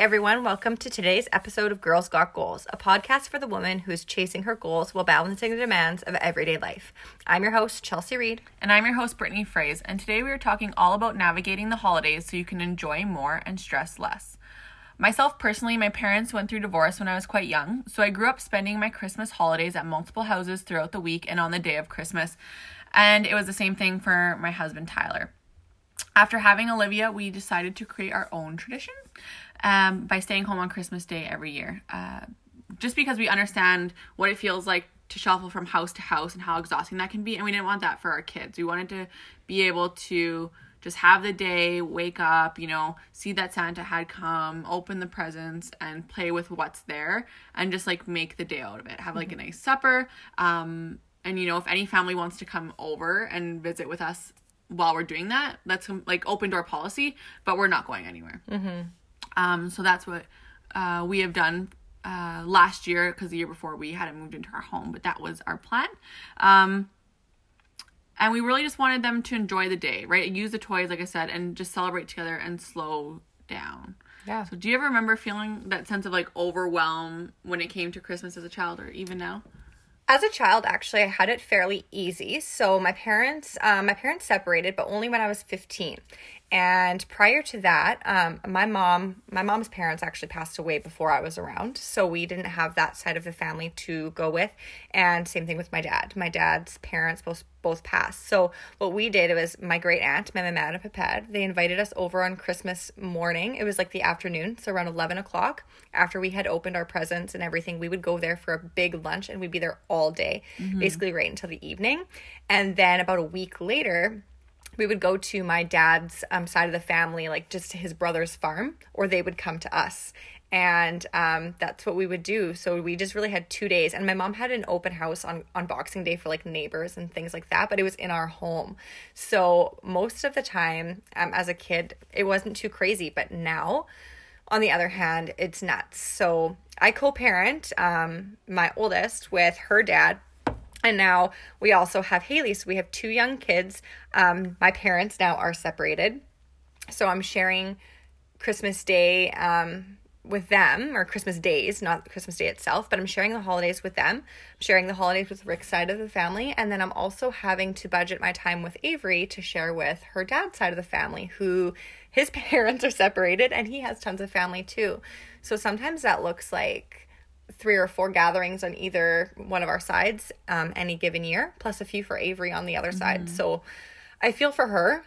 Everyone, welcome to today's episode of Girls Got Goals, a podcast for the woman who's chasing her goals while balancing the demands of everyday life. I'm your host, Chelsea Reed. And I'm your host, Brittany Fraze, and today we are talking all about navigating the holidays so you can enjoy more and stress less. Myself personally, my parents went through divorce when I was quite young, so I grew up spending my Christmas holidays at multiple houses throughout the week and on the day of Christmas. And it was the same thing for my husband, Tyler. After having Olivia, we decided to create our own tradition um, by staying home on Christmas Day every year. Uh, just because we understand what it feels like to shuffle from house to house and how exhausting that can be. And we didn't want that for our kids. We wanted to be able to just have the day, wake up, you know, see that Santa had come, open the presents, and play with what's there, and just like make the day out of it. Have like mm-hmm. a nice supper. Um, and you know, if any family wants to come over and visit with us while we're doing that, that's like open door policy, but we're not going anywhere. Mm-hmm. Um, so that's what uh, we have done uh, last year because the year before we hadn't moved into our home, but that was our plan. Um, and we really just wanted them to enjoy the day, right? Use the toys, like I said, and just celebrate together and slow down. Yeah. So, do you ever remember feeling that sense of like overwhelm when it came to Christmas as a child, or even now? As a child, actually, I had it fairly easy. So my parents, um, my parents separated, but only when I was fifteen. And prior to that, um, my mom, my mom's parents actually passed away before I was around, so we didn't have that side of the family to go with. And same thing with my dad. My dad's parents both both passed. So what we did was my great aunt, my mama and papad, they invited us over on Christmas morning. It was like the afternoon, so around eleven o'clock. After we had opened our presents and everything, we would go there for a big lunch, and we'd be there all day, mm-hmm. basically right until the evening. And then about a week later we would go to my dad's um, side of the family, like just to his brother's farm, or they would come to us. And um, that's what we would do. So we just really had two days. And my mom had an open house on, on Boxing Day for like neighbors and things like that, but it was in our home. So most of the time, um, as a kid, it wasn't too crazy. But now, on the other hand, it's nuts. So I co parent um, my oldest with her dad and now we also have Haley. So we have two young kids. Um, my parents now are separated. So I'm sharing Christmas Day um, with them, or Christmas days, not Christmas Day itself, but I'm sharing the holidays with them. I'm sharing the holidays with Rick's side of the family. And then I'm also having to budget my time with Avery to share with her dad's side of the family, who his parents are separated and he has tons of family too. So sometimes that looks like three or four gatherings on either one of our sides um, any given year, plus a few for Avery on the other mm-hmm. side. So I feel for her,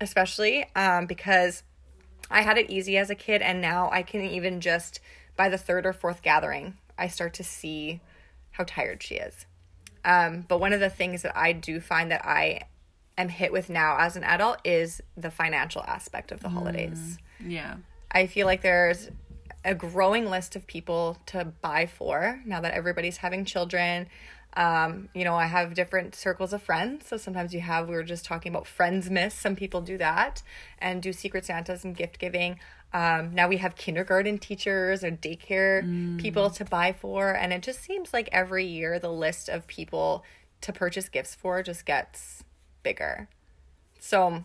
especially um, because I had it easy as a kid, and now I can even just by the third or fourth gathering, I start to see how tired she is. Um, but one of the things that I do find that I am hit with now as an adult is the financial aspect of the holidays. Mm, yeah. I feel like there's a growing list of people to buy for now that everybody's having children. Um, you know, I have different circles of friends. So sometimes you have, we were just talking about Friendsmas. Some people do that and do secret Santas and gift giving. Um, now we have kindergarten teachers or daycare mm. people to buy for. And it just seems like every year the list of people to purchase gifts for just gets bigger. So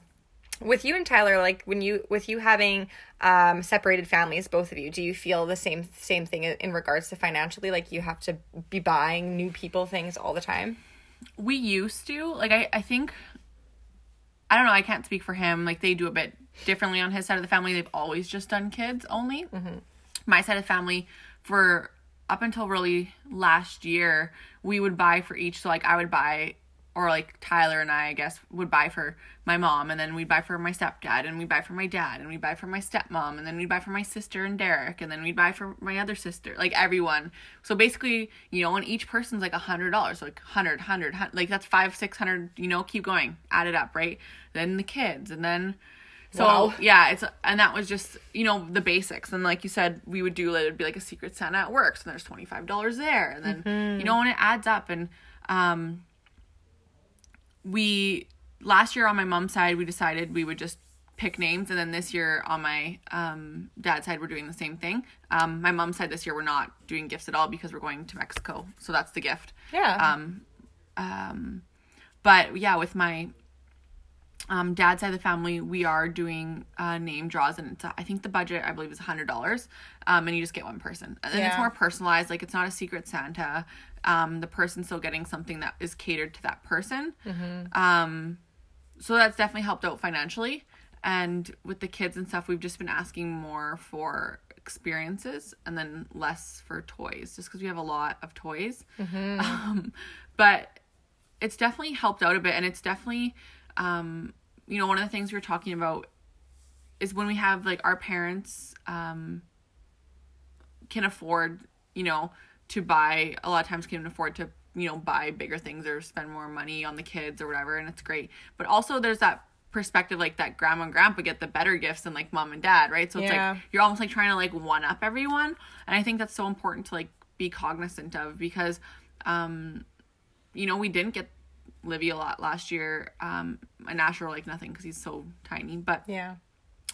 with you and Tyler, like when you with you having um, separated families, both of you, do you feel the same same thing in regards to financially? Like you have to be buying new people things all the time. We used to like I I think I don't know. I can't speak for him. Like they do a bit differently on his side of the family. They've always just done kids only. Mm-hmm. My side of family for up until really last year, we would buy for each. So like I would buy or like Tyler and I, I guess, would buy for my mom, and then we'd buy for my stepdad, and we'd buy for my dad, and we'd buy for my stepmom, and then we'd buy for my sister and Derek, and then we'd buy for my other sister, like everyone. So basically, you know, and each person's like a hundred dollars, so like hundred, hundred, like that's five, six hundred, you know, keep going, add it up, right? Then the kids, and then. So wow. yeah, it's and that was just you know the basics, and like you said, we would do it would be like a secret Santa at work, so there's twenty five dollars there, and then mm-hmm. you know when it adds up, and um, we last year on my mom's side we decided we would just pick names and then this year on my um, dad's side we're doing the same thing um, my mom's side this year we're not doing gifts at all because we're going to mexico so that's the gift yeah um, um but yeah with my um, dad's side of the family, we are doing uh, name draws, and it's, uh, I think the budget I believe is hundred dollars, um, and you just get one person, and it's more personalized. Like it's not a secret Santa. Um, the person still getting something that is catered to that person. Um, so that's definitely helped out financially. And with the kids and stuff, we've just been asking more for experiences and then less for toys, just because we have a lot of toys. Um, but it's definitely helped out a bit, and it's definitely, um, you know, one of the things we were talking about is when we have like our parents um, can afford, you know, to buy a lot of times can afford to you know buy bigger things or spend more money on the kids or whatever and it's great but also there's that perspective like that grandma and grandpa get the better gifts than like mom and dad right so it's Yeah. like you're almost like trying to like one up everyone and i think that's so important to like be cognizant of because um you know we didn't get livy a lot last year um and asher like nothing because he's so tiny but Yeah.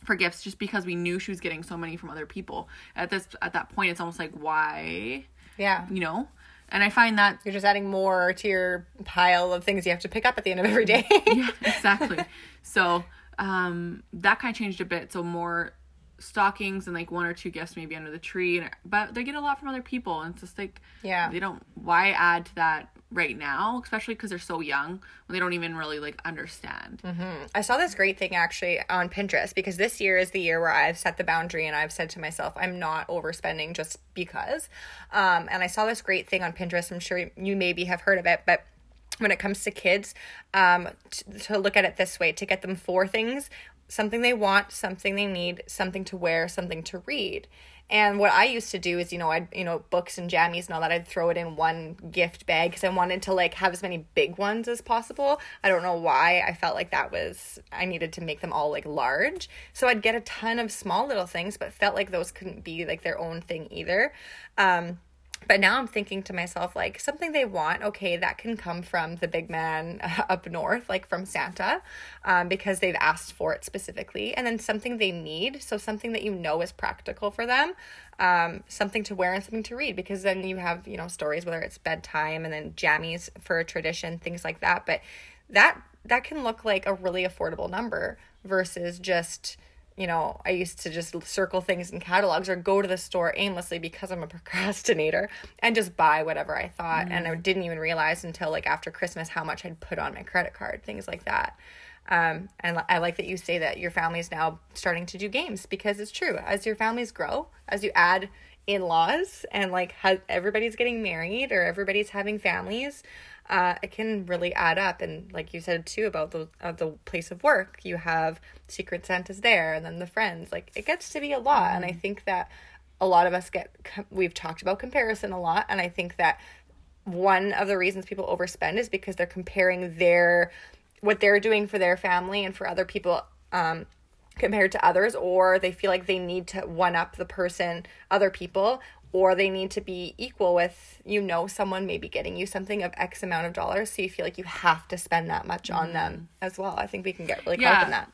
for gifts just because we knew she was getting so many from other people at this at that point it's almost like why Yeah. you know and i find that You're just adding more to your pile of things you have to pick up at the end of every day. yeah exactly so um that kind of changed a bit so more stockings and like one or two gifts maybe under the tree and but they get a lot from other people and it's just like Yeah. they don't why add to that right now especially because they're so young when they don't even really like understand I saw this great thing actually on Pinterest because this year is the year where I've set the boundary and I've said to myself, I'm not overspending just because. Um, and I saw this great thing on Pinterest. I'm sure you maybe have heard of it, but when it comes to kids, um, t- to look at it this way, to get them four things something they want, something they need, something to wear, something to read. And what I used to do is, you know, I'd, you know, books and jammies and all that, I'd throw it in one gift bag because I wanted to like have as many big ones as possible. I don't know why. I felt like that was, I needed to make them all like large. So I'd get a ton of small little things, but felt like those couldn't be like their own thing either. Um, but now I'm thinking to myself, like, something they want, okay, that can come from the big man up north, like from Santa, um, because they've asked for it specifically. And then something they need, so something that you know is practical for them, um, something to wear and something to read, because then you have, you know, stories, whether it's bedtime and then jammies for a tradition, things like that. But that that can look like a really affordable number versus just you know, I used to just circle things in catalogs or go to the store aimlessly because I'm a procrastinator and just buy whatever I thought. And I didn't even realize until like after Christmas how much I'd put on my credit card, things like that. Um, and I like that you say that your family is now starting to do games because it's true. As your families grow, as you add in laws and like has, everybody's getting married or everybody's having families, uh, it can really add up. And like you said too about the uh, the place of work, you have Secret Santas there, and then the friends. Like it gets to be a lot, and I think that a lot of us get. We've talked about comparison a lot, and I think that one of the reasons people overspend is because they're comparing their what they're doing for their family and for other people um, compared to others, or they feel like they need to one up the person, other people, or they need to be equal with you know someone maybe getting you something of X amount of dollars, so you feel like you have to spend that much on them as well. I think we can get really caught up in that.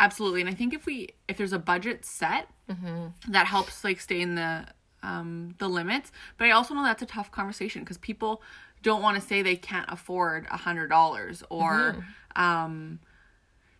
absolutely. And i think if we if there's a budget set that helps like stay in the um the limits but i also know that's a tough conversation because people don't want to say they can't afford a hundred dollars or um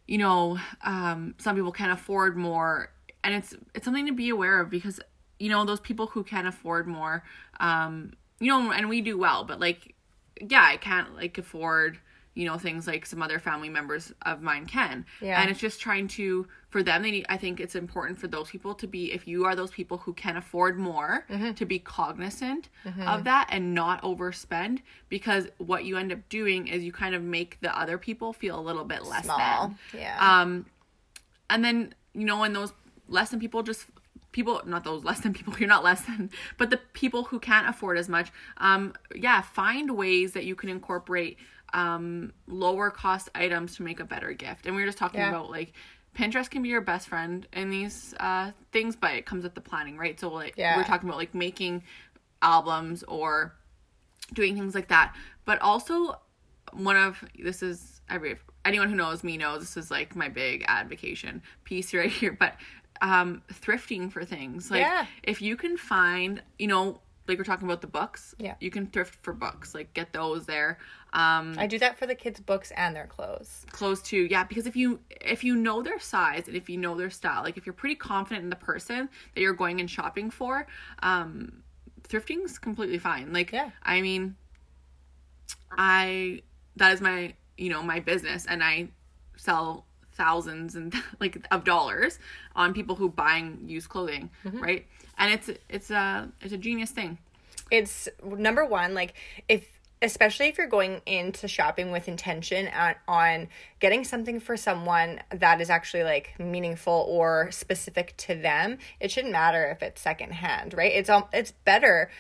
you know um some people can't afford more. And it's it's something to be aware of because you know those people who can afford more um you know and we do well but like yeah i can't like afford you know things like some other family members of mine can Yeah. and it's just trying to for them they need i think it's important for those people to be if you are those people who can afford more Mm-hmm. to be cognizant of that and not overspend because what you end up doing is you kind of make the other people feel a little bit less Small, than yeah. um and then you know when those less than people just people not those less than people you're not less than but the people who can't afford as much um yeah find ways that you can incorporate um lower cost items to make a better gift and we were just talking Yeah. about like pinterest can be your best friend in these uh things but it comes with the planning right so like Yeah. we're talking about like making albums or doing things like that but also one of this is every anyone who knows me knows this is like my big advocation piece right here but um thrifting for things like Yeah. if you can find you know like we're talking about the books. Yeah. You can thrift for books, like get those there. Um, I do that for the kids' books and their clothes. clothes too yeah because if you if you know their size and if you know their style like if you're pretty confident in the person that you're going and shopping for um thrifting's completely fine like Yeah. i mean i that is my you know my business and i sell thousands and like of dollars on people who buying used clothing right? And it's it's a it's a genius thing. It's number one like if especially if you're going into shopping with intention on, on getting something for someone that is actually like meaningful or specific to them it shouldn't matter if it's secondhand right? It's um it's better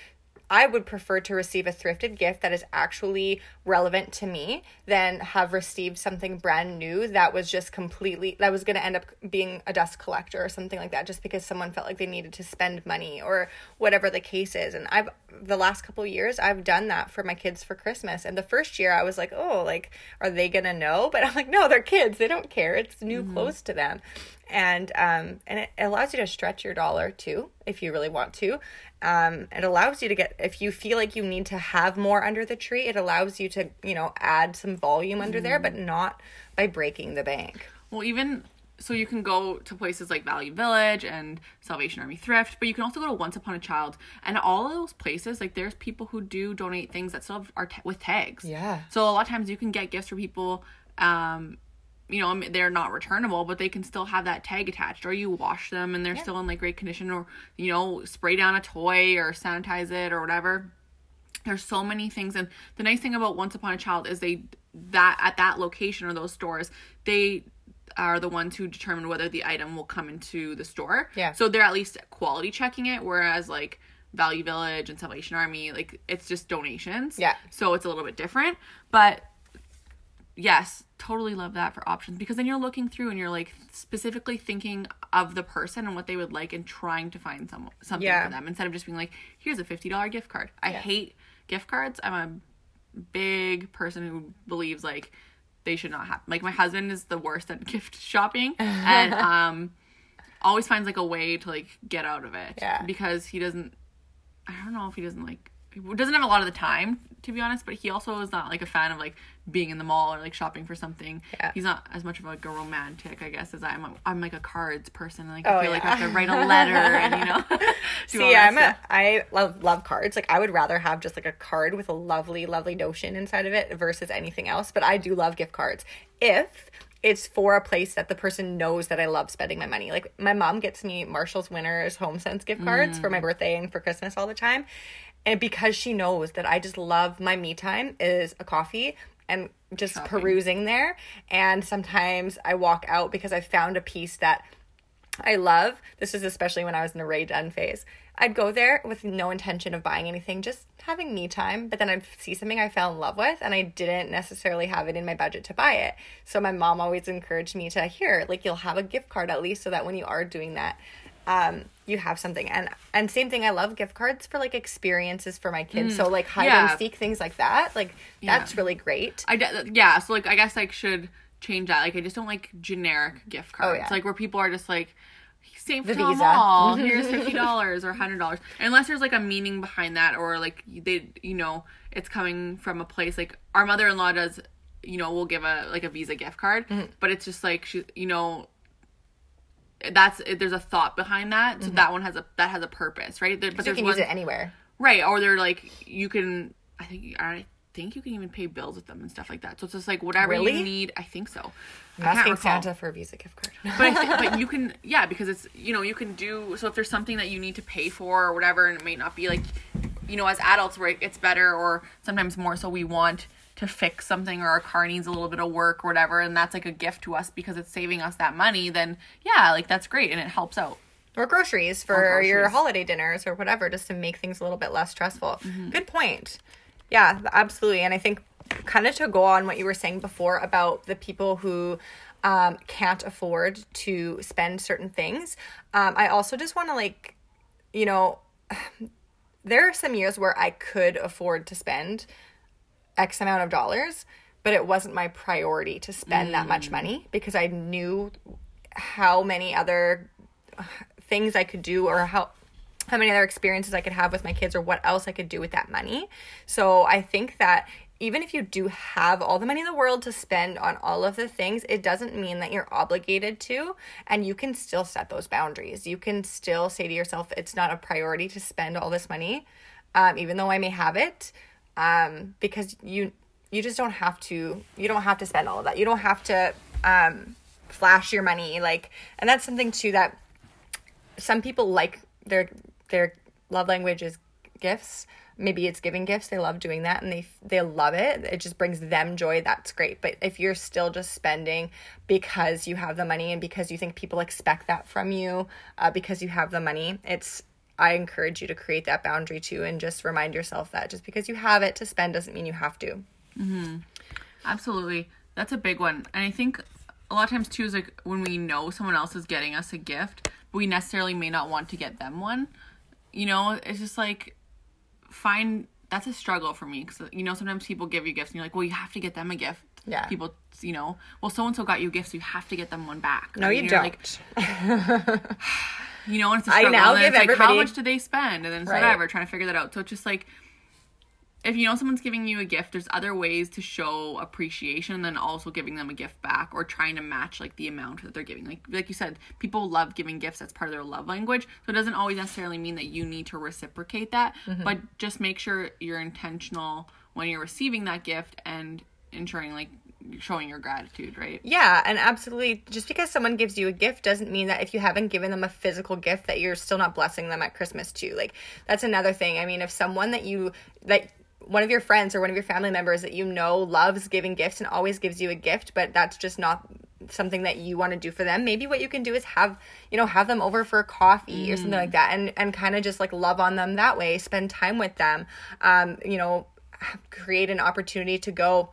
I would prefer to receive a thrifted gift that is actually relevant to me than have received something brand new that was just completely that was going to end up being a dust collector or something like that just because someone felt like they needed to spend money or whatever the case is. And I've the last couple years I've done that for my kids for Christmas. And the first year I was like, "Oh, like are they going to know?" But I'm like, "No, they're kids. They don't care. It's new clothes to them." and um and it allows you to stretch your dollar too if you really want to um it allows you to get if you feel like you need to have more under the tree it allows you to you know add some volume under there but not by breaking the bank Well, even so, you can go to places like Value Village and Salvation Army Thrift, but you can also go to Once Upon a Child, and all of those places, like there's people who do donate things that still are t- with tags. Yeah. So a lot of times you can get gifts for people. Um, you know, they're not returnable, but they can still have that tag attached, or you wash them and they're still in like great condition, or you know, spray down a toy or sanitize it or whatever there's so many things and the nice thing about once upon a child is they that at that location or those stores they are the ones who determine whether the item will come into the store Yeah. so they're at least quality checking it whereas like value village and salvation army like it's just donations Yeah. so it's a little bit different but yes totally love that for options because then you're looking through and you're like specifically thinking of the person and what they would like and trying to find some something Yeah. for them instead of just being like here's a $50 gift card i Yeah. hate gift cards i'm a big person who believes like they should not have like my husband is the worst at gift shopping and um always finds like a way to like get out of it Yeah. because he doesn't I don't know if he doesn't like he doesn't have a lot of the time to be honest, but he also is not like a fan of like being in the mall or like shopping for something. Yeah. He's not as much of like a romantic, I guess, as I am. I'm, I'm like a cards person. Like Oh, I feel like I yeah. have to write a letter and you know. See, I'm stuff. a I love love cards. Like I would rather have just like a card with a lovely, lovely notion inside of it versus anything else. But I do love gift cards if it's for a place that the person knows that I love spending my money. Like my mom gets me Marshall's Winners Home Sense gift cards for my mm. birthday and for Christmas all the time. And because she knows that I just love my me time is a coffee and just Shopping. perusing there. And sometimes I walk out because I found a piece that I love. This is especially when I was in the Ray Dunn phase. I'd go there with no intention of buying anything, just having me time. But then I'd see something I fell in love with, and I didn't necessarily have it in my budget to buy it. So my mom always encouraged me to here, like you'll have a gift card at least, so that when you are doing that, um, you have something. And and same thing, I love gift cards for like experiences for my kids. so like hide yeah. and seek things like that. Like that's really great. I de- yeah, so like I guess I should change that. Like I just don't like generic gift cards. Oh, yeah. Like where people are just like same for The Visa. mall. Here's fifty dollars or hundred dollars. Unless there's like a meaning behind that, or like they, you know, it's coming from a place. Like our mother in law does, you know, we'll give a like a Visa gift card, Mm-hmm. but it's just like she, you know, that's there's a thought behind that. So that one has a that has a purpose, right? There, but Mm-hmm. you there's can one, use it anywhere. Right, or they're like you can. I think I think you can even pay bills with them and stuff like that. So it's just like whatever Really? you need. I think so. I'm I asking. Santa for a Visa gift card. But I thi- but you can yeah because it's you know you can do so if there's something that you need to pay for or whatever and it may not be like you know as adults where it's better or sometimes more so we want to fix something or our car needs a little bit of work or whatever and that's like a gift to us because it's saving us that money then yeah like that's great and it helps out. or groceries for your groceries. holiday dinners or whatever just to make things a little bit less stressful Mm-hmm. good point yeah absolutely and i think kind of to go on what you were saying before about the people who um, can't afford to spend certain things um, i also just want to like you know there are some years where i could afford to spend X amount of dollars, but it wasn't my priority to spend that much money because I knew how many other things I could do or how how many other experiences I could have with my kids or what else I could do with that money. So I think that even if you do have all the money in the world to spend on all of the things, it doesn't mean that you're obligated to. And you can still set those boundaries. You can still say to yourself, it's not a priority to spend all this money, um, even though I may have it, um, because you you just don't have to. You don't have to spend all of that. You don't have to um, flash your money, like, and that's something too that some people like their their love language is gifts maybe it's giving gifts they love doing that and they they love it it just brings them joy that's great but if you're still just spending because you have the money and because you think people expect that from you uh, because you have the money it's i encourage you to create that boundary too and just remind yourself that just because you have it to spend doesn't mean you have to mm-hmm. Absolutely. That's a big one. And I think a lot of times too is like when we know someone else is getting us a gift, but we necessarily may not want to get them one. You know, it's just like find that's a struggle for me because you know sometimes people give you gifts and you're like, well, you have to get them a gift. Yeah. People, you know, well, so and so got you gifts, so you have to get them one back. no And you don't like, you know, and it's a I struggle. now and give it's like, how much do they spend? And then it's Right. whatever, trying to figure that out. So it's just like, if you know someone's giving you a gift, there's other ways to show appreciation then also giving them a gift back or trying to match like the amount that they're giving. Like like you said, people love giving gifts. That's part of their love language. So it doesn't always necessarily mean that you need to reciprocate that, Mm-hmm. but just make sure you're intentional when you're receiving that gift and ensuring like showing your gratitude, right? Yeah, and absolutely. Just because someone gives you a gift doesn't mean that if you haven't given them a physical gift that you're still not blessing them at Christmas too. Like that's another thing. I mean, if someone that you that one of your friends or one of your family members that you know loves giving gifts and always gives you a gift, but that's just not something that you want to do for them maybe what you can do is have you know have them over for coffee or something like that and and kind of just like love on them that way spend time with them um you know create an opportunity to go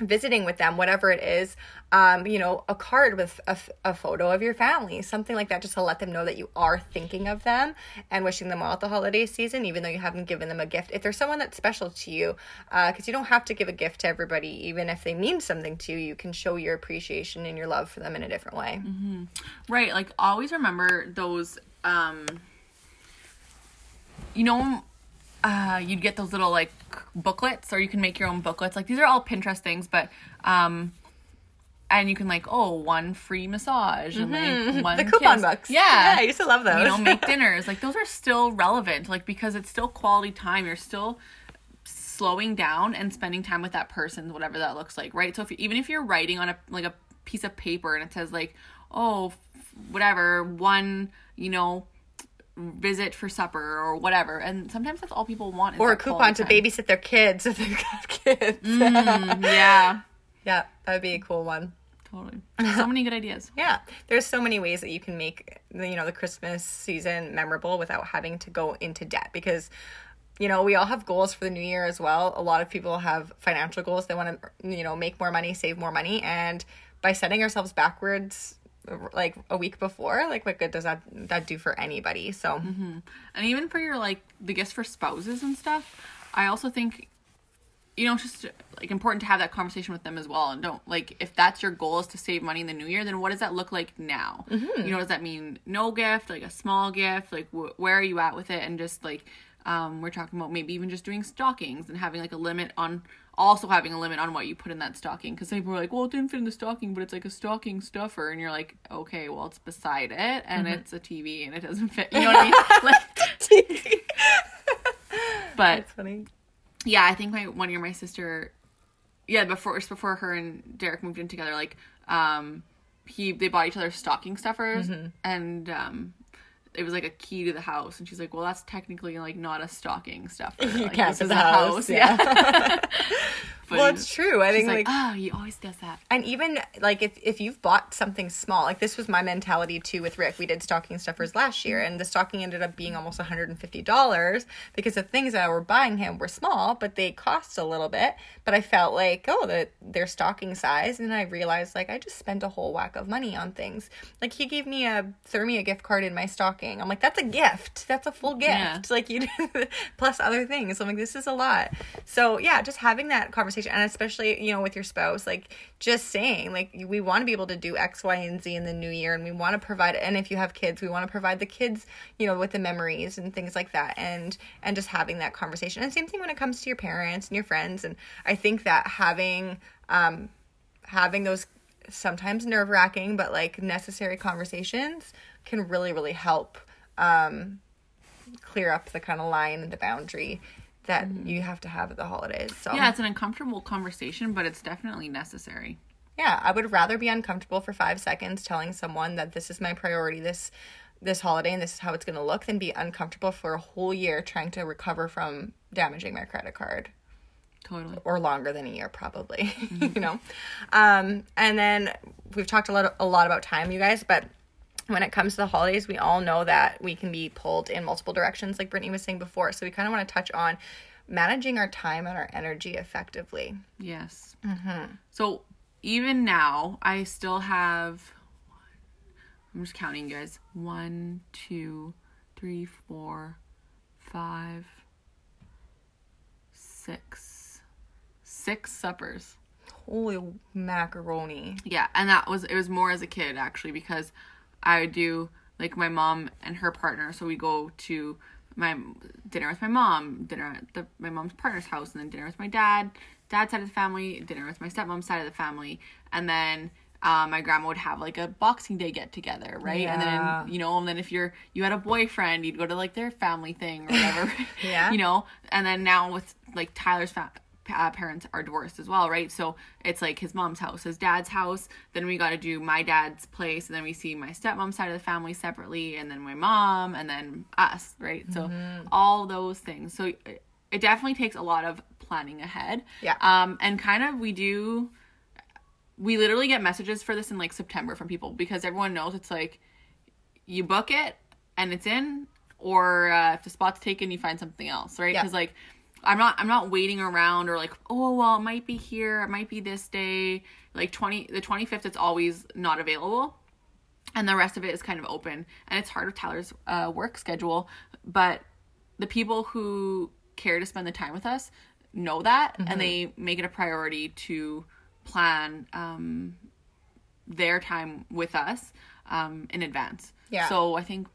visiting with them, whatever it is, um, you know, a card with a photo of your family, something like that, just to let them know that you are thinking of them and wishing them well at the holiday season, even though you haven't given them a gift. If there's someone that's special to you, because you don't have to give a gift to everybody, even if they mean something to you, you can show your appreciation and your love for them in a different way. Right, like always remember those um you know uh you'd get those little like booklets or you can make your own booklets. Like these are all Pinterest things, but um and you can like oh one free massage and like one The coupon kiss. books. Yeah. Yeah, I used to love those. You know, make dinners. Like those are still relevant like because it's still quality time. You're still slowing down and spending time with that person whatever that looks like right so if even if you're writing on a like a piece of paper and it says like oh f- whatever one you know visit for supper or whatever and sometimes that's all people want is or a coupon to babysit their kids if they've got kids. Mm, yeah yeah, that would be a cool one. totally so many good ideas Yeah, there's so many ways that you can make the, you know the Christmas season memorable without having to go into debt because you know we all have goals for the new year as well. A lot of people have financial goals. They want to you know make more money, save more money, and by setting ourselves backwards like a week before, like what good does that that do for anybody? So and even for your like the gifts for spouses and stuff i also think you know it's just like important to have that conversation with them as well and don't like if that's your goal is to save money in the new year then what does that look like now? You know does that mean no gift like a small gift? Like wh- where are you at with it? And just like um we're talking about maybe even just doing stockings and having like a limit on also having a limit on what you put in that stocking because people were like well it didn't fit in the stocking but it's like a stocking stuffer and you're like okay well it's beside it and it's a tv and it doesn't fit you know what i mean like but that's funny. yeah, I think my one year my sister, yeah, before just before her and Derek moved in together, like um, he they bought each other stocking stuffers, Mm-hmm. and um, it was like a key to the house, and she's like, well, that's technically like not a stocking stuffer. You like, can't this is the a house, yeah. But Well, it's true. I think like, like oh, he always does that. and even like if if you've bought something small like this was my mentality too with rick. We did stocking stuffers last year and the stocking ended up being almost $150 because the things that were buying him were small but they cost a little bit. But i felt like oh the their stocking size and i realized like i just spent a whole whack of money on things. Like he gave me a thermia gift card in my stocking. I'm like that's a gift. That's a full gift. Yeah. like you plus other things. I'm like this is a lot. So yeah just having that conversation conversation and especially you know with your spouse like just saying like we want to be able to do x y and z in the new year and we want to provide and if you have kids we want to provide the kids you know with the memories and things like that and and just having that conversation. And same thing when it comes to your parents and your friends and i think that having um having those sometimes nerve wracking but like necessary conversations can really really help um clear up the kind of line and the boundary that you have to have at the holidays. So Yeah, it's an uncomfortable conversation, but it's definitely necessary. yeah, I would rather be uncomfortable for five seconds telling someone that this is my priority this this holiday and this is how it's gonna look than be uncomfortable for a whole year trying to recover from damaging my credit card. Totally. or longer than a year probably you know um and then we've talked a lot a lot about time you guys but when it comes to the holidays we all know that we can be pulled in multiple directions like brittany was saying before so we kind of want to touch on managing our time and our energy effectively Yes. Mm-hmm. So even now, I still have. I'm just counting, you guys. One, two, three, four, five, six, six suppers. holy macaroni Yeah, and that was it was more as a kid actually because I would do like my mom and her partner. So we go to my dinner with my mom, dinner at the, my mom's partner's house, and then dinner with my dad, dad's side of the family, dinner with my stepmom's side of the family, and then um, my grandma would have like a Boxing Day get together, right? And then you know, and then if you're you had a boyfriend, you'd go to like their family thing or whatever, Yeah. you know. And then now with like Tyler's fa- uh, parents are divorced as well, right? So it's like his mom's house, his dad's house. Then we got to do my dad's place, and then we see my stepmom's side of the family separately, and then my mom, and then us, right? So all those things. So it, it definitely takes a lot of planning ahead. Yeah. Um, and kind of we do. We literally get messages for this in like September from people because everyone knows it's like you book it and it's in, or uh, if the spot's taken, you find something else, right? Yeah. Because like I'm not I'm not waiting around or like oh well it might be here it might be this day like 20 the 25th it's always not available and the rest of it is kind of open and it's hard with Tyler's uh, work schedule but the people who care to spend the time with us know that Mm-hmm. and they make it a priority to plan um, their time with us um, in advance Yeah. so I think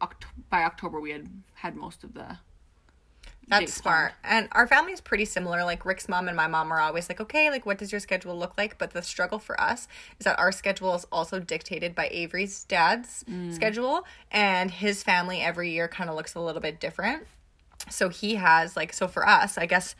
Oct- by October we had had most of the That's smart. And our family is pretty similar. Like Rick's mom and my mom are always like, okay, like what does your schedule look like? But the struggle for us is that our schedule is also dictated by Avery's dad's schedule, and his family every year kind of looks a little bit different. So he has like, so for us, I guess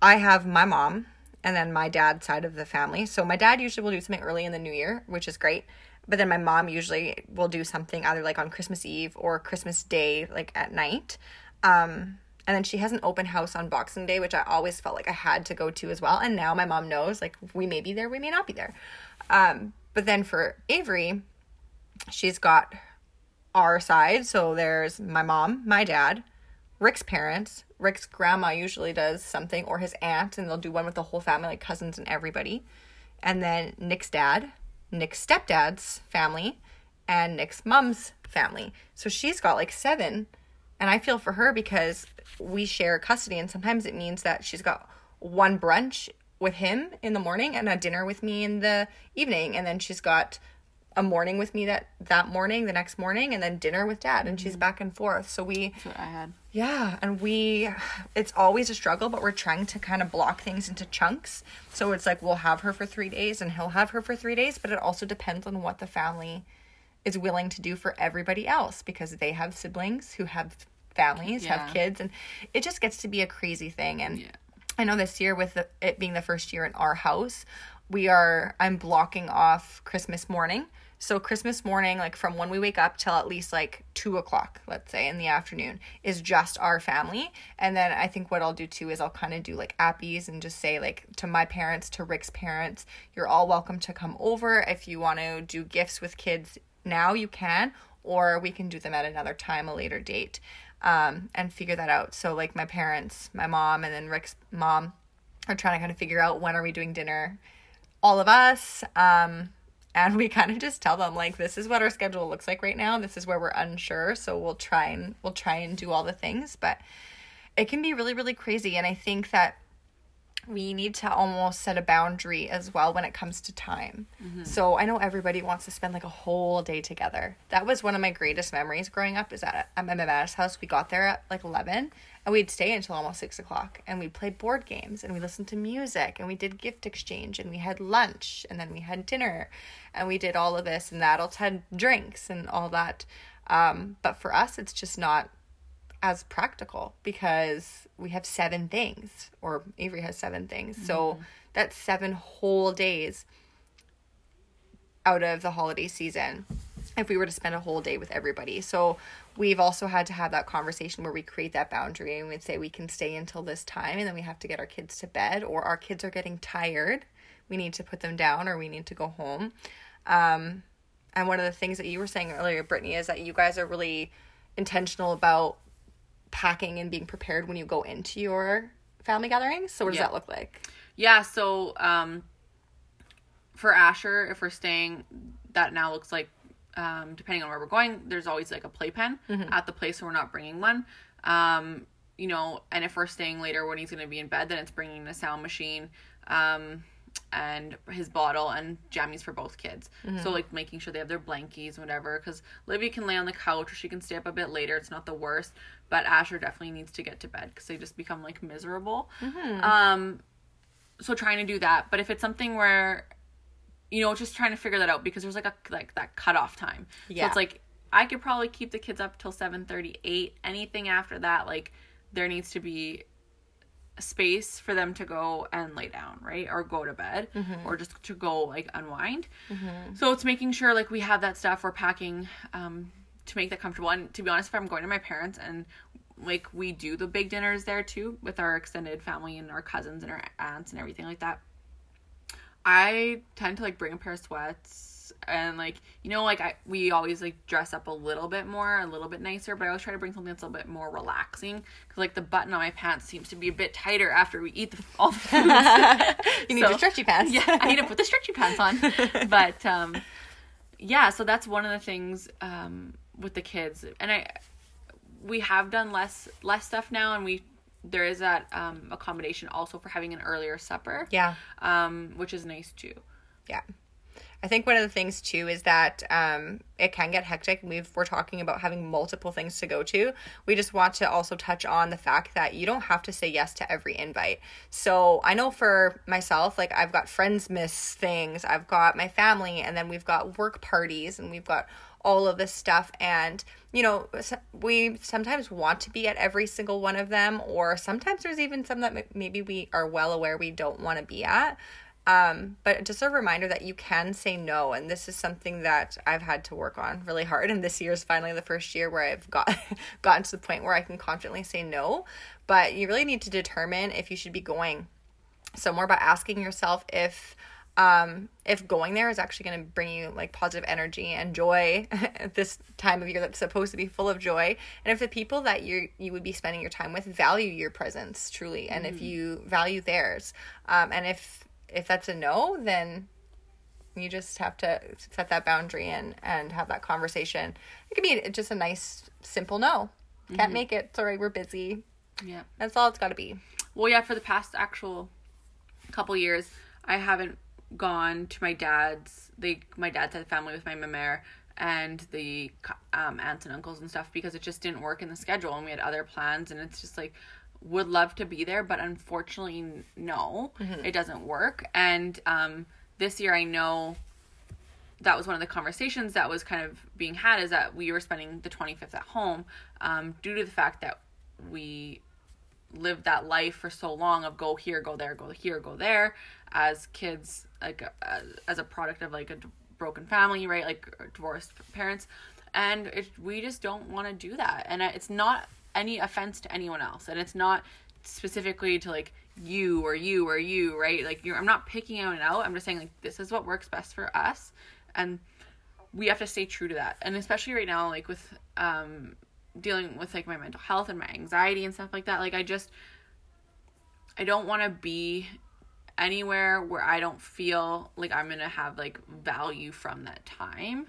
I have my mom and then my dad's side of the family. So my dad usually will do something early in the new year, which is great. But then my mom usually will do something either like on Christmas Eve or Christmas Day, like at night. Um, and then she has an open house on Boxing Day, which I always felt like I had to go to as well. And now my mom knows, like, we may be there, we may not be there. Um, but then for Avery, she's got our side. So there's my mom, my dad, Rick's parents. Rick's grandma usually does something, or his aunt, and they'll do one with the whole family, like cousins and everybody. And then Nick's dad, Nick's stepdad's family, and Nick's mom's family. So she's got like seven. And I feel for her because we share custody, and sometimes it means that she's got one brunch with him in the morning and a dinner with me in the evening, and then she's got a morning with me that that morning, the next morning, and then dinner with dad, and she's mm-hmm. back and forth. So we That's what I had. yeah, and we, it's always a struggle, but we're trying to kind of block things into chunks. So it's like we'll have her for three days and he'll have her for three days, but it also depends on what the family is willing to do for everybody else because they have siblings who have families, Yeah. have kids, and it just gets to be a crazy thing. And Yeah. I know this year, with the, it being the first year in our house, we are, I'm blocking off Christmas morning. So Christmas morning, like from when we wake up till at least like two o'clock, let's say in the afternoon, is just our family. And then I think what I'll do too is I'll kind of do like appies and just say like to my parents, to Rick's parents, you're all welcome to come over. If you want to do gifts with kids now, you can, or we can do them at another time, a later date, um, and figure that out. So like my parents, my mom, and then Rick's mom are trying to kind of figure out when are we doing dinner all of us um and we kind of just tell them like this is what our schedule looks like right now this is where we're unsure so we'll try and we'll try and do all the things but it can be really really crazy and i think that we need to almost set a boundary as well when it comes to time. So I know everybody wants to spend like a whole day together. That was one of my greatest memories growing up. Is that at my mama's house? We got there at like eleven, and we'd stay until almost six o'clock, and we played board games, and we listened to music, and we did gift exchange, and we had lunch, and then we had dinner, and we did all of this, and the adults had drinks and all that. Um, but for us, it's just not as practical because we have seven things or Avery has seven things. So that's seven whole days out of the holiday season if we were to spend a whole day with everybody. So we've also had to have that conversation where we create that boundary and we'd say we can stay until this time and then we have to get our kids to bed or our kids are getting tired. We need to put them down or we need to go home. Um, and one of the things that you were saying earlier, Brittany, is that you guys are really intentional about packing and being prepared when you go into your family gatherings. So what does Yeah. that look like? Yeah, so um for Asher, if we're staying that now looks like um depending on where we're going, there's always like a playpen at the place where we're not bringing one. Um you know, and if we're staying later when he's going to be in bed, then it's bringing a sound machine um and his bottle and jammies for both kids. So like making sure they have their blankies and whatever cuz Libby can lay on the couch or she can stay up a bit later. It's not the worst, but Asher definitely needs to get to bed cuz they just become like miserable. Um so trying to do that but if it's something where you know just trying to figure that out because there's like a like that cutoff time so Yeah. it's like i could probably keep the kids up till 7.38 anything after that like there needs to be space for them to go and lay down right? Or go to bed. Or just to go like unwind. So it's making sure like we have that stuff. We're packing um to make that comfortable. And to be honest if i'm going to my parents and like we do the big dinners there too with our extended family and our cousins and our aunts and everything like that i tend to like bring a pair of sweats and like you know like I we always like dress up a little bit more a little bit nicer but i always try to bring something that's a little bit more relaxing because like the button on my pants seems to be a bit tighter after we eat the, all the food You need So- your stretchy pants. yeah, I need to put the stretchy pants on. But um, yeah, so that's one of the things um, with the kids, and I we have done less less stuff now, and we there is that um, accommodation also for having an earlier supper. Yeah. Um, which is nice too. Yeah. I think one of the things too is that um, it can get hectic. We've, we're talking about having multiple things to go to. We just want to also touch on the fact that you don't have to say yes to every invite. So I know for myself, like I've got Friendsmas things, I've got my family, and then we've got work parties, and we've got all of this stuff. And, you know, we sometimes want to be at every single one of them, or sometimes there's even some that maybe we are well aware we don't want to be at. Um, but just a reminder that you can say no, and this is something that I've had to work on really hard. And this year is finally the first year where I've got gotten to the point where I can confidently say no. But you really need to determine if you should be going somewhere by asking yourself if um if going there is actually going to bring you like positive energy and joy at this time of year that's supposed to be full of joy and if the people that you you would be spending your time with value your presence truly and if you value theirs um and if if that's a no then you just have to set that boundary and and have that conversation. It could be just a nice simple no. Can't make it. Sorry we're busy. Yeah. that's all it's got to be. Well, yeah, for the past actual couple years, I haven't gone to my dad's. They my dad's had family with my mamere and the um, aunts and uncles and stuff because it just didn't work in the schedule, and we had other plans, and it's just like would love to be there, but unfortunately, no, it doesn't work. And um, this year, I know that was one of the conversations that was kind of being had is that we were spending the 25th at home um, due to the fact that we lived that life for so long of go here go there go here go there as kids like uh, as a product of like a d- broken family right? Like divorced parents. And it, we just don't want to do that. And it's not any offense to anyone else. And it's not specifically to like you or you or you right? Like you're i'm not picking out and out. I'm just saying like this is what works best for us. And we have to stay true to that. And especially right now like with um dealing with like my mental health and my anxiety and stuff like that like i just i don't want to be anywhere where i don't feel like i'm gonna have like value from that time.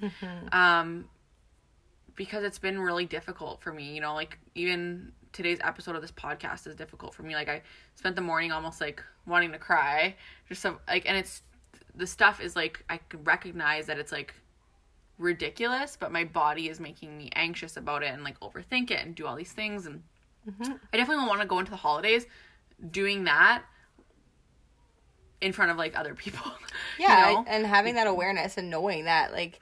Um because it's been really difficult for me, you know, like even today's episode of this podcast is difficult for me. Like I spent the morning almost like wanting to cry. Just some like and it's the stuff is like I can recognize that it's like ridiculous, but my body is making me anxious about it and like overthink it and do all these things and mm-hmm. I definitely want to go into the holidays doing that in front of like other people. Yeah, you know? and having that awareness and knowing that like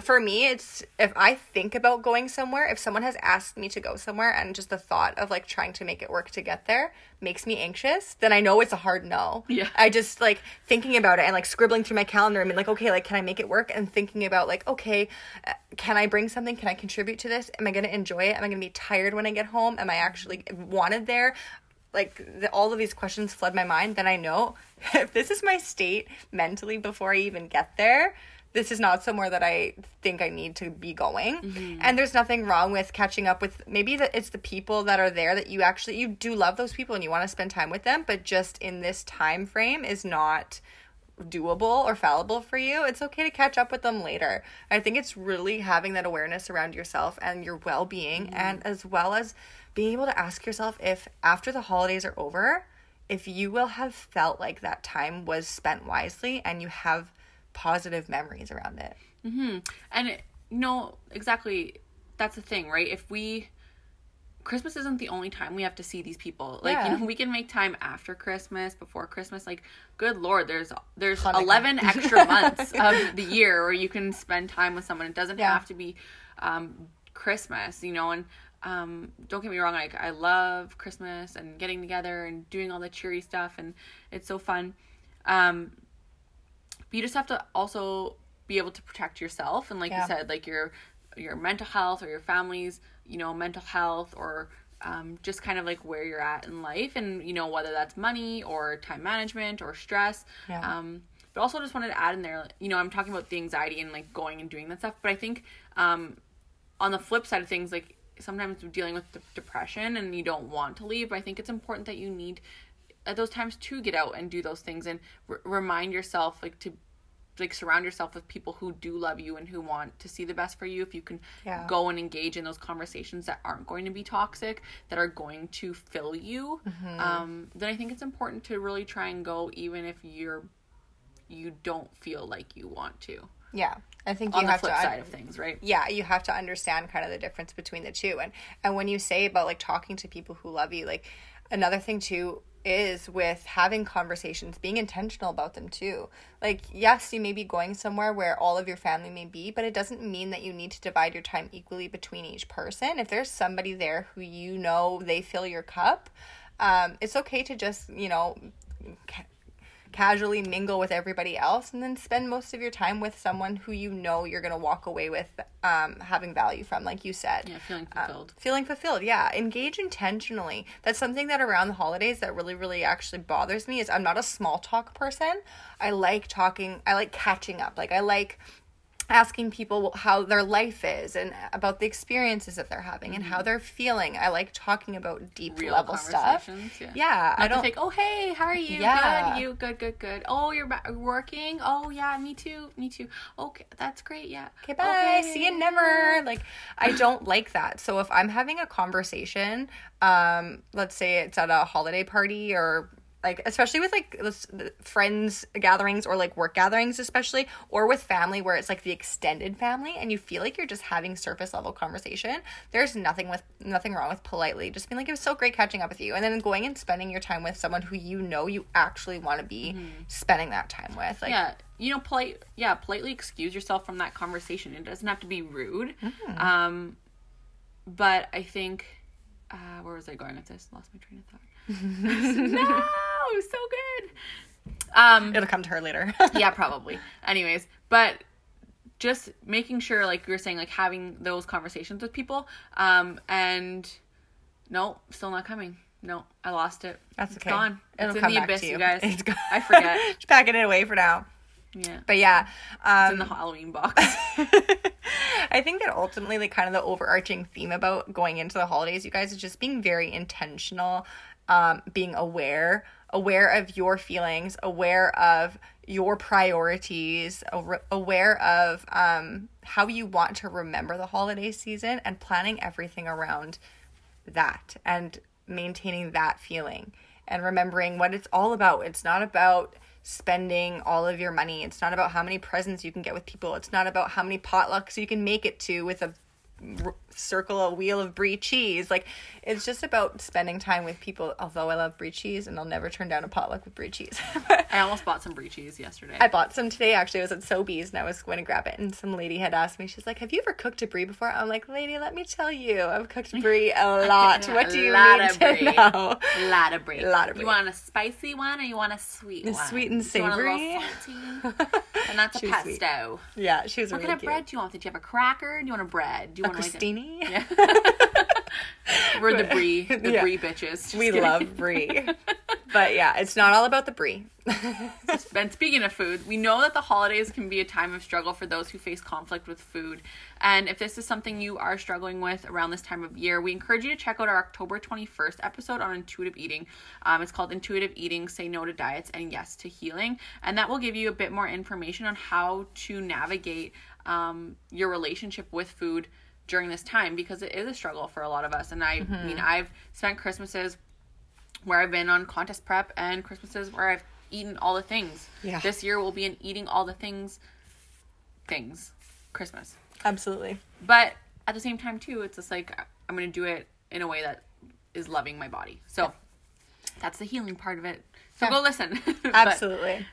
for me it's if i think about going somewhere if someone has asked me to go somewhere and just the thought of like trying to make it work to get there makes me anxious then i know it's a hard no. Yeah. I just like thinking about it and like scribbling through my calendar i mean like okay like can i make it work? and thinking about like okay uh, can i bring something? Can i contribute to this? Am i going to enjoy it? Am i going to be tired when i get home? Am i actually wanted there? Like the, all of these questions flood my mind then i know if this is my state mentally before i even get there this is not somewhere that I think I need to be going. Mm-hmm. And there's nothing wrong with catching up with maybe that it's the people that are there that you actually you do love those people and you want to spend time with them, but just in this time frame is not doable or fallible for you. It's okay to catch up with them later. I think it's really having that awareness around yourself and your well-being mm-hmm. and as well as being able to ask yourself if after the holidays are over, if you will have felt like that time was spent wisely and you have positive memories around it. Mm-hmm. And it, know exactly that's the thing, right? If we Christmas isn't the only time we have to see these people. Like yeah. you know, we can make time after Christmas, before Christmas. Like, good lord, there's there's Hanukkah. eleven extra months of the year where you can spend time with someone. It doesn't yeah. have to be um, Christmas, you know. And um, don't get me wrong, like I love Christmas and getting together and doing all the cheery stuff, and it's so fun. Um, but you just have to also be able to protect yourself and like yeah. you said like your your mental health or your family's you know mental health or um, just kind of like where you're at in life and you know whether that's money or time management or stress yeah. um, but also just wanted to add in there you know i'm talking about the anxiety and like going and doing that stuff but i think um, on the flip side of things like sometimes dealing with depression and you don't want to leave but i think it's important that you need at those times to get out and do those things and r- remind yourself like to like surround yourself with people who do love you and who want to see the best for you if you can yeah. go and engage in those conversations that aren't going to be toxic that are going to fill you mm-hmm. um, then i think it's important to really try and go even if you're you don't feel like you want to yeah I think on you the have flip to side of things, right? Yeah, you have to understand kind of the difference between the two. And and when you say about like talking to people who love you, like another thing too is with having conversations, being intentional about them too. Like, yes, you may be going somewhere where all of your family may be, but it doesn't mean that you need to divide your time equally between each person. If there's somebody there who you know they fill your cup, um, it's okay to just, you know, casually mingle with everybody else and then spend most of your time with someone who you know you're going to walk away with um, having value from like you said. Yeah feeling um, fulfilled. um, feeling fulfilled yeah. Engage intentionally. That's something that around the holidays that really really actually bothers me is i'm not a small talk person. I like talking i like catching up. Like i like asking people how their life is and about the experiences that they're having mm-hmm. and how mm-hmm. they're feeling. I like talking about deep Real level stuff. Yeah, yeah I don't think. Oh, hey, how are you? Yeah, good. You good? Good. Good. Oh, you're working. Oh, yeah, me too. Me too. Okay, that's great. Yeah. Okay, bye. Okay. See you never. Like, I don't like that. So if I'm having a conversation, um, let's say it's at a holiday party or like especially with like friends gatherings or like work gatherings especially or with family where it's like the extended family and you feel like you're just having surface level conversation there's nothing with nothing wrong with politely just being like it was so great catching up with you. And then going and spending your time with someone who you know you actually want to be mm-hmm. spending that time with like yeah you know polite yeah politely excuse yourself from that conversation. It doesn't have to be rude. Mm-hmm. um but i think uh where was i going with this? Lost my train of thought. No so good. Um, It'll come to her later. yeah, probably. Anyways, but just making sure, like you were saying, like having those conversations with people. Um, and no, still not coming. No, I lost it. That's it's okay. gone. It'll it's come in the back abyss, to you. you guys. It's gone. I forget. Just packing it away for now. Yeah. But yeah, um, it's in the um, Halloween box. I think that ultimately, like, kind of the overarching theme about going into the holidays, you guys, is just being very intentional, um, being aware aware of your feelings, aware of your priorities, aware of um, how you want to remember the holiday season, and planning everything around that and maintaining that feeling and remembering what it's all about. It's not about spending all of your money. It's not about how many presents you can get with people. It's not about how many potlucks you can make it to with a circle a wheel of brie cheese. Like it's just about spending time with people. Although I love brie cheese and I'll never turn down a potluck with brie cheese. I almost bought some brie cheese yesterday. I bought some today actually. I was at Sobeys and I was going to grab it and some lady had asked me, she's like, Have you ever cooked a brie before? I'm like, Lady, let me tell you, I've cooked brie a lot. What do you lot need of to brie. know? lot of brie. Lot of You want a spicy one or you want a sweet one? sweet and Do you want a little savory? salty? and that's a Too sweet. pesto. Yeah, she was What really kind of cute. bread do you want? Did you have a cracker? Do you want a bread? Do you A want like Yeah. We're the brie, the Yeah. brie bitches. Just We kidding. love brie. but yeah, it's not all about the brie. And speaking of food, we know that the holidays can be a time of struggle for those who face conflict with food. And if this is something you are struggling with around this time of year, we encourage you to check out our October 21st episode on intuitive eating. Um, it's called Intuitive Eating Say No to Diets and Yes to Healing. And that will give you a bit more information on how to navigate um, your relationship with food during this time because it is a struggle for a lot of us. And I mm-hmm. mean, I've spent Christmases where I've been on contest prep and Christmases where I've eaten all the things. Yeah. This year will be an eating all the things things Christmas. Absolutely. But at the same time too, it's just like I'm going to do it in a way that is loving my body. So that's the healing part of it. So Yeah. go listen. But Absolutely.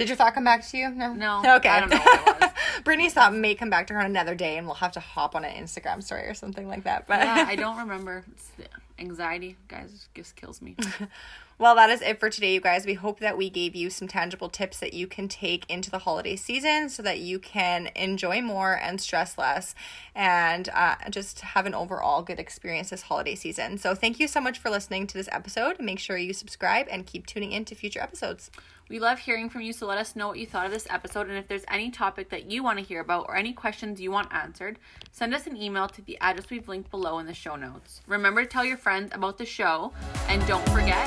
Did your thought come back to you? No. No, Okay. I don't know what it was. Brittany's thought may come back to her on another day, and we'll have to hop on an Instagram story or something like that. But yeah, I don't remember. It's the anxiety, guys, just kills me. Well, that is it for today, you guys. We hope that we gave you some tangible tips that you can take into the holiday season so that you can enjoy more and stress less and uh, just have an overall good experience this holiday season. So, thank you so much for listening to this episode. Make sure you subscribe and keep tuning in to future episodes. We love hearing from you, so let us know what you thought of this episode. And if there's any topic that you want to hear about or any questions you want answered, send us an email to the address we've linked below in the show notes. Remember to tell your friends about the show, and don't forget,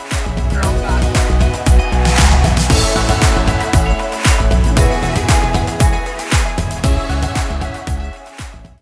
girl got.